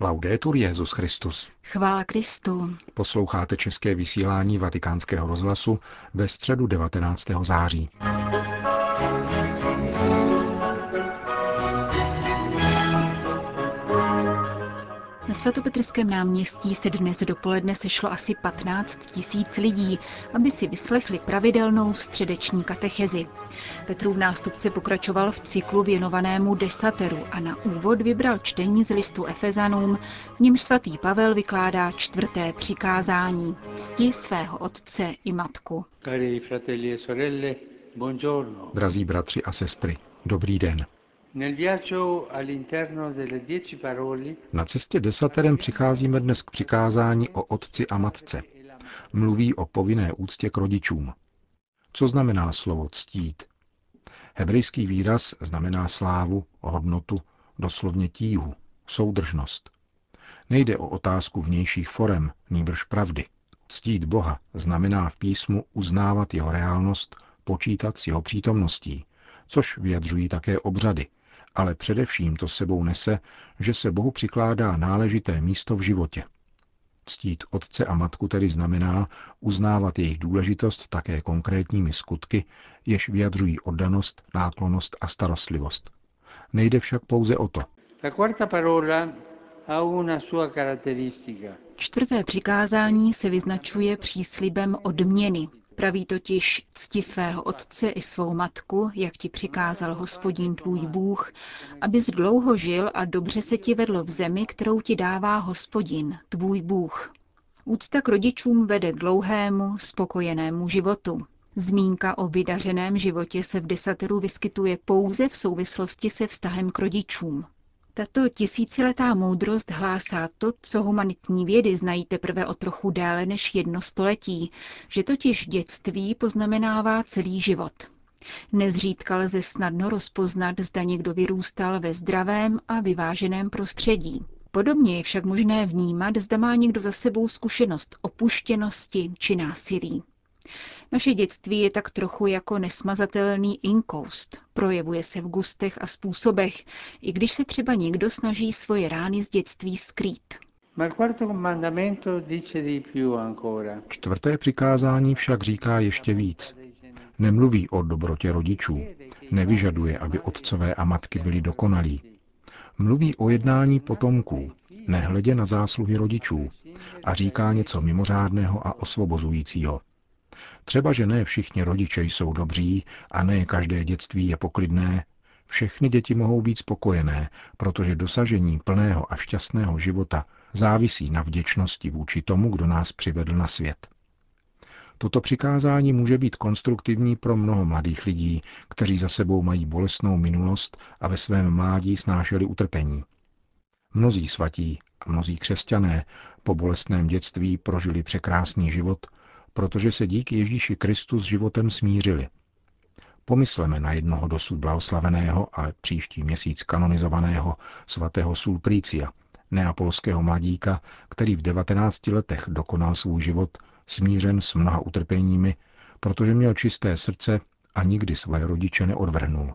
Laudetur Jezus Christus. Chvála Kristu. Posloucháte české vysílání Vatikánského rozhlasu ve středu 19. září. Na svatopetrském náměstí se dnes dopoledne sešlo asi 15 tisíc lidí, aby si vyslechli pravidelnou středeční katechezi. Petrův nástupce pokračoval v cyklu věnovanému desateru a na úvod vybral čtení z listu Efezanům, v němž svatý Pavel vykládá čtvrté přikázání cti svého otce i matku. E Drazí bratři a sestry, dobrý den. Na cestě desaterem přicházíme dnes k přikázání o otci a matce. Mluví o povinné úctě k rodičům. Co znamená slovo ctít? Hebrejský výraz znamená slávu, hodnotu, doslovně tíhu, soudržnost. Nejde o otázku vnějších forem, nýbrž pravdy. Ctít Boha znamená v písmu uznávat jeho reálnost, počítat s jeho přítomností, což vyjadřují také obřady, ale především to sebou nese, že se Bohu přikládá náležité místo v životě. Ctít otce a matku tedy znamená uznávat jejich důležitost také konkrétními skutky, jež vyjadřují oddanost, náklonost a starostlivost. Nejde však pouze o to. Čtvrté přikázání se vyznačuje příslibem odměny, Praví totiž cti svého otce i svou matku, jak ti přikázal hospodin tvůj Bůh, abys dlouho žil a dobře se ti vedlo v zemi, kterou ti dává hospodin, tvůj Bůh. Úcta k rodičům vede k dlouhému, spokojenému životu. Zmínka o vydařeném životě se v desateru vyskytuje pouze v souvislosti se vztahem k rodičům. Tato tisíciletá moudrost hlásá to, co humanitní vědy znají teprve o trochu déle než jedno století, že totiž dětství poznamenává celý život. Nezřídka lze snadno rozpoznat, zda někdo vyrůstal ve zdravém a vyváženém prostředí. Podobně je však možné vnímat, zda má někdo za sebou zkušenost opuštěnosti či násilí. Naše dětství je tak trochu jako nesmazatelný inkoust. Projevuje se v gustech a způsobech, i když se třeba někdo snaží svoje rány z dětství skrýt. Čtvrté přikázání však říká ještě víc. Nemluví o dobrotě rodičů, nevyžaduje, aby otcové a matky byli dokonalí. Mluví o jednání potomků, nehledě na zásluhy rodičů a říká něco mimořádného a osvobozujícího. Třeba, že ne všichni rodiče jsou dobří a ne každé dětství je poklidné, všechny děti mohou být spokojené, protože dosažení plného a šťastného života závisí na vděčnosti vůči tomu, kdo nás přivedl na svět. Toto přikázání může být konstruktivní pro mnoho mladých lidí, kteří za sebou mají bolestnou minulost a ve svém mládí snášeli utrpení. Mnozí svatí a mnozí křesťané po bolestném dětství prožili překrásný život protože se díky Ježíši Kristu s životem smířili. Pomysleme na jednoho dosud blahoslaveného, ale příští měsíc kanonizovaného svatého Sulprícia, neapolského mladíka, který v 19 letech dokonal svůj život smířen s mnoha utrpeními, protože měl čisté srdce a nikdy své rodiče neodvrhnul.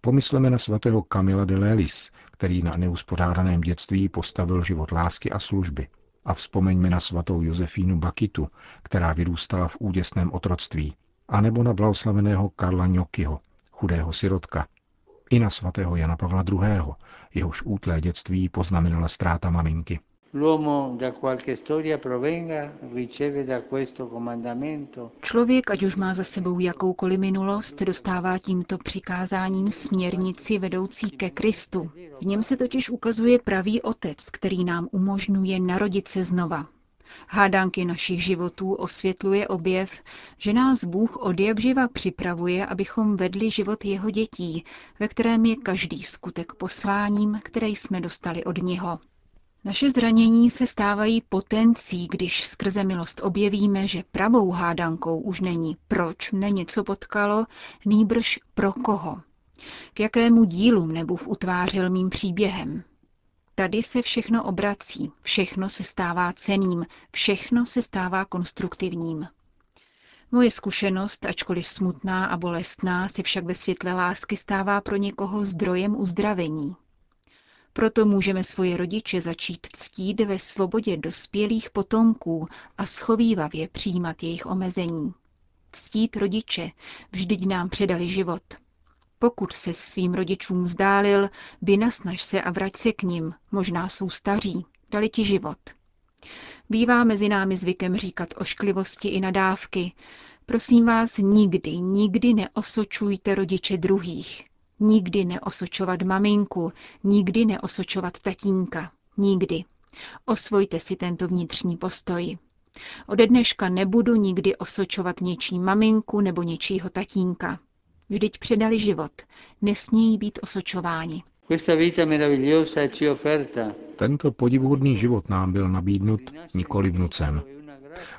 Pomysleme na svatého Kamila de Lelis, který na neuspořádaném dětství postavil život lásky a služby – a vzpomeňme na svatou Josefínu Bakitu, která vyrůstala v úděsném otroctví, anebo na blahoslaveného Karla Ňokyho, chudého sirotka, i na svatého Jana Pavla II., jehož útlé dětství poznamenala ztráta maminky. Člověk, ať už má za sebou jakoukoliv minulost, dostává tímto přikázáním směrnici vedoucí ke Kristu. V něm se totiž ukazuje pravý otec, který nám umožňuje narodit se znova. Hádánky našich životů osvětluje objev, že nás Bůh od jak živa připravuje, abychom vedli život jeho dětí, ve kterém je každý skutek posláním, které jsme dostali od něho. Naše zranění se stávají potencí, když skrze milost objevíme, že pravou hádankou už není proč mne něco potkalo, nýbrž pro koho. K jakému dílu mne Bůh utvářel mým příběhem. Tady se všechno obrací, všechno se stává ceným, všechno se stává konstruktivním. Moje zkušenost, ačkoliv smutná a bolestná, se však ve světle lásky stává pro někoho zdrojem uzdravení. Proto můžeme svoje rodiče začít ctít ve svobodě dospělých potomků a schovývavě přijímat jejich omezení. Ctít rodiče, vždyť nám předali život. Pokud se svým rodičům vzdálil, vynasnaž se a vrať se k ním, možná jsou staří, dali ti život. Bývá mezi námi zvykem říkat ošklivosti i nadávky. Prosím vás, nikdy, nikdy neosočujte rodiče druhých. Nikdy neosočovat maminku, nikdy neosočovat tatínka. Nikdy. Osvojte si tento vnitřní postoj. Ode dneška nebudu nikdy osočovat něčí maminku nebo něčího tatínka. Vždyť předali život. Nesmějí být osočováni. Tento podivuhodný život nám byl nabídnut, nikoli vnucen.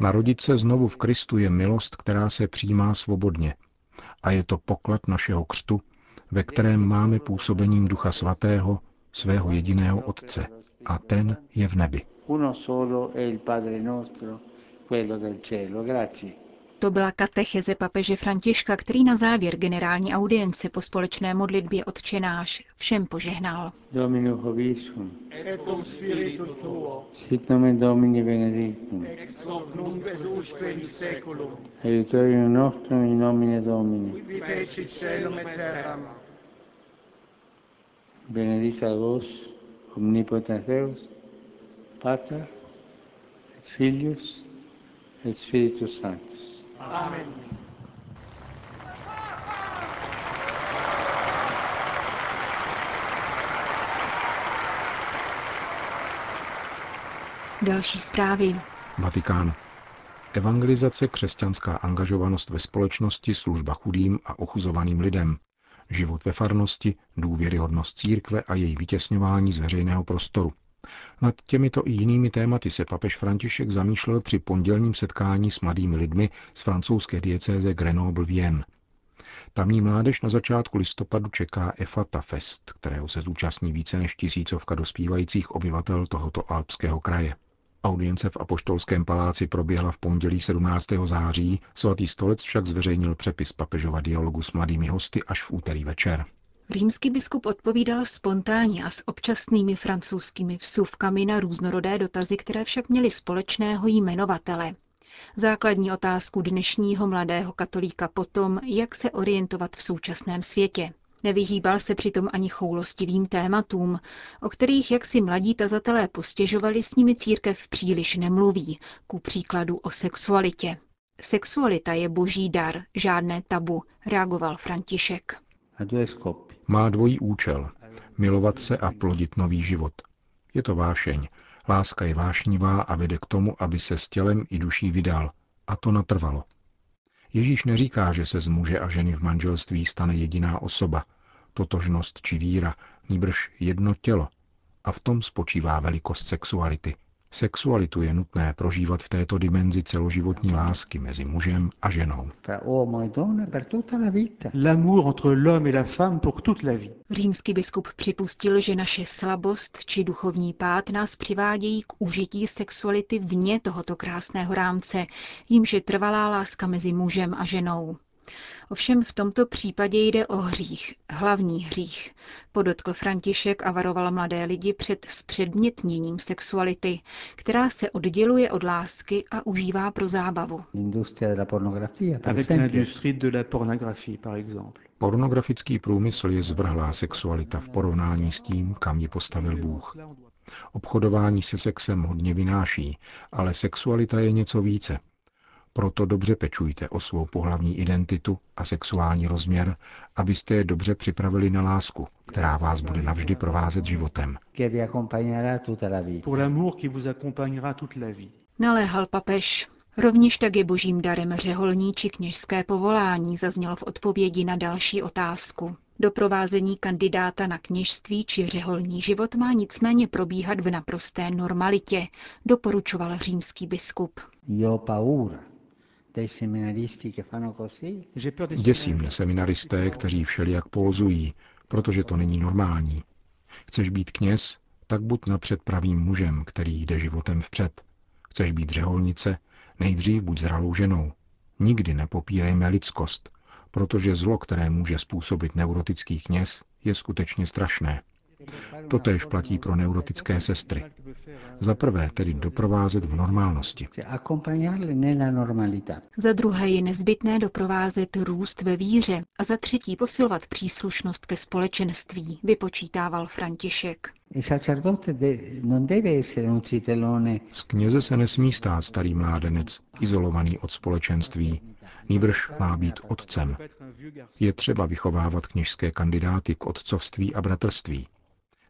Narodit se znovu v Kristu je milost, která se přijímá svobodně. A je to poklad našeho křtu, ve kterém máme působením Ducha Svatého svého jediného Otce. A ten je v nebi. To byla katecheze papeže Františka, který na závěr generální audience po společné modlitbě odčenáš všem požehnal. Domino hovisum. Et cum spiritu tuo. Sit nomen Domini benedictum. Ex hoc nunc et usque in seculum. Aiutorium nostrum in nomine Domini. Qui fecit celum et terram. Benedicat vos, omnipotens Deus, Pater, et Filius, et Spiritus Sanctus. Amen. Další zprávy. Vatikán. Evangelizace, křesťanská angažovanost ve společnosti, služba chudým a ochuzovaným lidem, život ve farnosti, důvěryhodnost církve a její vytěsňování z veřejného prostoru. Nad těmito i jinými tématy se papež František zamýšlel při pondělním setkání s mladými lidmi z francouzské diecéze Grenoble-Vienne. Tamní mládež na začátku listopadu čeká Efata Fest, kterého se zúčastní více než tisícovka dospívajících obyvatel tohoto alpského kraje. Audience v Apoštolském paláci proběhla v pondělí 17. září, svatý stolec však zveřejnil přepis papežova dialogu s mladými hosty až v úterý večer. Římský biskup odpovídal spontánně a s občasnými francouzskými vsuvkami na různorodé dotazy, které však měly společného jmenovatele. Základní otázku dnešního mladého katolíka potom, jak se orientovat v současném světě. Nevyhýbal se přitom ani choulostivým tématům, o kterých jak si mladí tazatelé postěžovali, s nimi církev příliš nemluví, ku příkladu o sexualitě. Sexualita je boží dar, žádné tabu, reagoval František. Má dvojí účel. Milovat se a plodit nový život. Je to vášeň. Láska je vášnivá a vede k tomu, aby se s tělem i duší vydal. A to natrvalo. Ježíš neříká, že se z muže a ženy v manželství stane jediná osoba, totožnost či víra, níbrž jedno tělo. A v tom spočívá velikost sexuality. Sexualitu je nutné prožívat v této dimenzi celoživotní lásky mezi mužem a ženou. Římský biskup připustil, že naše slabost či duchovní pád nás přivádějí k užití sexuality vně tohoto krásného rámce, jímž je trvalá láska mezi mužem a ženou. Ovšem v tomto případě jde o hřích, hlavní hřích, podotkl František a varoval mladé lidi před zpředmětněním sexuality, která se odděluje od lásky a užívá pro zábavu. Pornografický průmysl je zvrhlá sexualita v porovnání s tím, kam ji postavil Bůh. Obchodování se sexem hodně vynáší, ale sexualita je něco více – proto dobře pečujte o svou pohlavní identitu a sexuální rozměr, abyste je dobře připravili na lásku, která vás bude navždy provázet životem. Naléhal papež. Rovněž tak je božím darem řeholní či kněžské povolání, zazněl v odpovědi na další otázku. Doprovázení kandidáta na kněžství či řeholní život má nicméně probíhat v naprosté normalitě, doporučoval římský biskup. Děsí mne seminaristé, kteří všelijak pózují, protože to není normální. Chceš být kněz, tak buď napřed pravým mužem, který jde životem vpřed. Chceš být řeholnice, nejdřív buď zralou ženou. Nikdy nepopírejme lidskost, protože zlo, které může způsobit neurotický kněz, je skutečně strašné. Totéž platí pro neurotické sestry. Za prvé tedy doprovázet v normálnosti. Za druhé je nezbytné doprovázet růst ve víře a za třetí posilovat příslušnost ke společenství, vypočítával František. Z kněze se nesmí stát starý mládenec, izolovaný od společenství. Nýbrž má být otcem. Je třeba vychovávat kněžské kandidáty k otcovství a bratrství.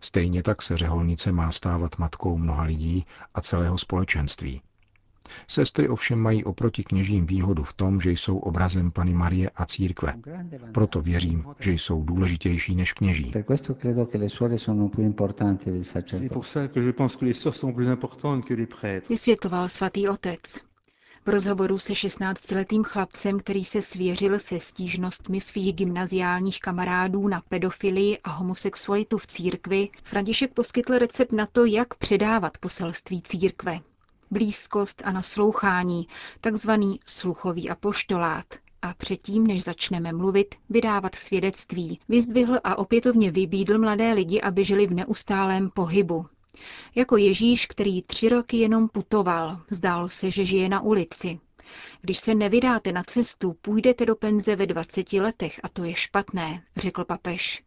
Stejně tak se řeholnice má stávat matkou mnoha lidí a celého společenství. Sestry ovšem mají oproti kněžím výhodu v tom, že jsou obrazem Pany Marie a církve. Proto věřím, že jsou důležitější než kněží. Vysvětloval svatý otec. V rozhovoru se 16-letým chlapcem, který se svěřil se stížnostmi svých gymnaziálních kamarádů na pedofilii a homosexualitu v církvi, František poskytl recept na to, jak předávat poselství církve. Blízkost a naslouchání, takzvaný sluchový apoštolát, a předtím, než začneme mluvit, vydávat svědectví. Vyzdvihl a opětovně vybídl mladé lidi, aby žili v neustálém pohybu, jako Ježíš, který tři roky jenom putoval, zdálo se, že žije na ulici. Když se nevydáte na cestu, půjdete do penze ve 20 letech a to je špatné, řekl papež.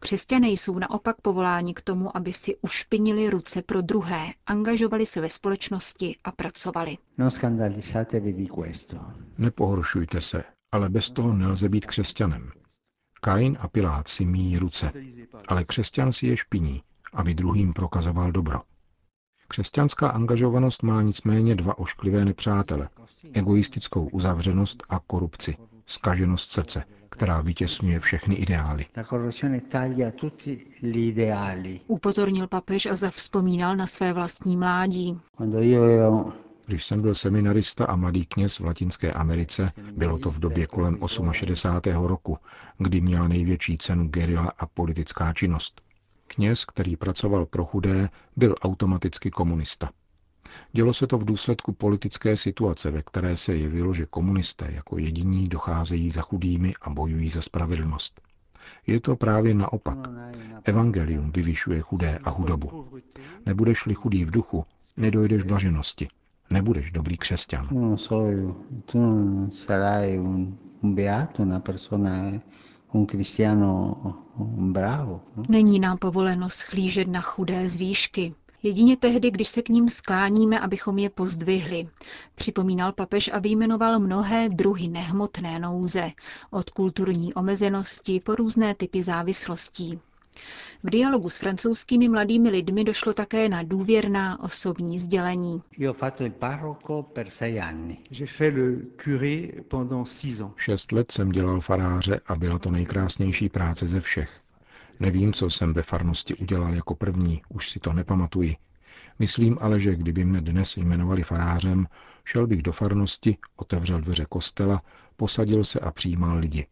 Křesťané jsou naopak povoláni k tomu, aby si ušpinili ruce pro druhé, angažovali se ve společnosti a pracovali. Nepohoršujte se, ale bez toho nelze být křesťanem. Kain a Pilát si míjí ruce, ale křesťan si je špiní, aby druhým prokazoval dobro. Křesťanská angažovanost má nicméně dva ošklivé nepřátele. Egoistickou uzavřenost a korupci, skaženost srdce, která vytěsňuje všechny ideály. Upozornil papež a zavzpomínal na své vlastní mládí. Když jsem byl seminarista a mladý kněz v Latinské Americe, bylo to v době kolem 68. roku, kdy měla největší cenu gerila a politická činnost. Kněz, který pracoval pro chudé, byl automaticky komunista. Dělo se to v důsledku politické situace, ve které se jevilo, že komunisté jako jediní docházejí za chudými a bojují za spravedlnost. Je to právě naopak. Evangelium vyvyšuje chudé a hudobu. Nebudeš-li chudý v duchu, nedojdeš blaženosti. Nebudeš dobrý křesťan. Není nám povoleno schlížet na chudé z výšky. Jedině tehdy, když se k ním skláníme, abychom je pozdvihli. Připomínal papež a vyjmenoval mnohé druhy nehmotné nouze, od kulturní omezenosti po různé typy závislostí. V dialogu s francouzskými mladými lidmi došlo také na důvěrná osobní sdělení. Šest let jsem dělal faráře a byla to nejkrásnější práce ze všech. Nevím, co jsem ve farnosti udělal jako první, už si to nepamatuji. Myslím ale, že kdyby mne dnes jmenovali farářem, šel bych do farnosti, otevřel dveře kostela, posadil se a přijímal lidi.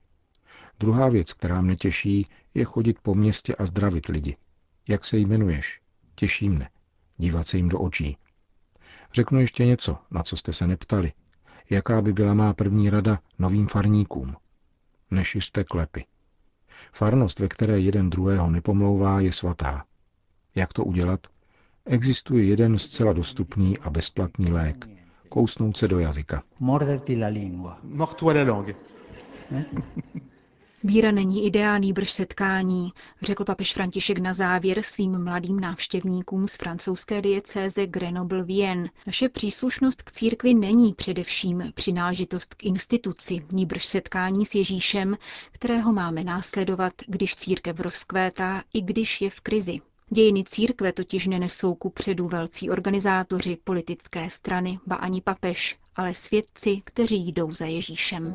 Druhá věc, která mne těší, je chodit po městě a zdravit lidi. Jak se jmenuješ? Těší mne. Dívat se jim do očí. Řeknu ještě něco, na co jste se neptali. Jaká by byla má první rada novým farníkům? Nešiřte klepy. Farnost, ve které jeden druhého nepomlouvá, je svatá. Jak to udělat? Existuje jeden zcela dostupný a bezplatný lék. Kousnout se do jazyka. Morderti la lingua. Mordtoi la langue. Víra není ideální brž setkání, řekl papež František na závěr svým mladým návštěvníkům z francouzské diecéze Grenoble Vien. Naše příslušnost k církvi není především přináležitost k instituci, níbrž setkání s Ježíšem, kterého máme následovat, když církev rozkvétá i když je v krizi. Dějiny církve totiž nenesou ku předu velcí organizátoři, politické strany, ba ani papež, ale svědci, kteří jdou za Ježíšem.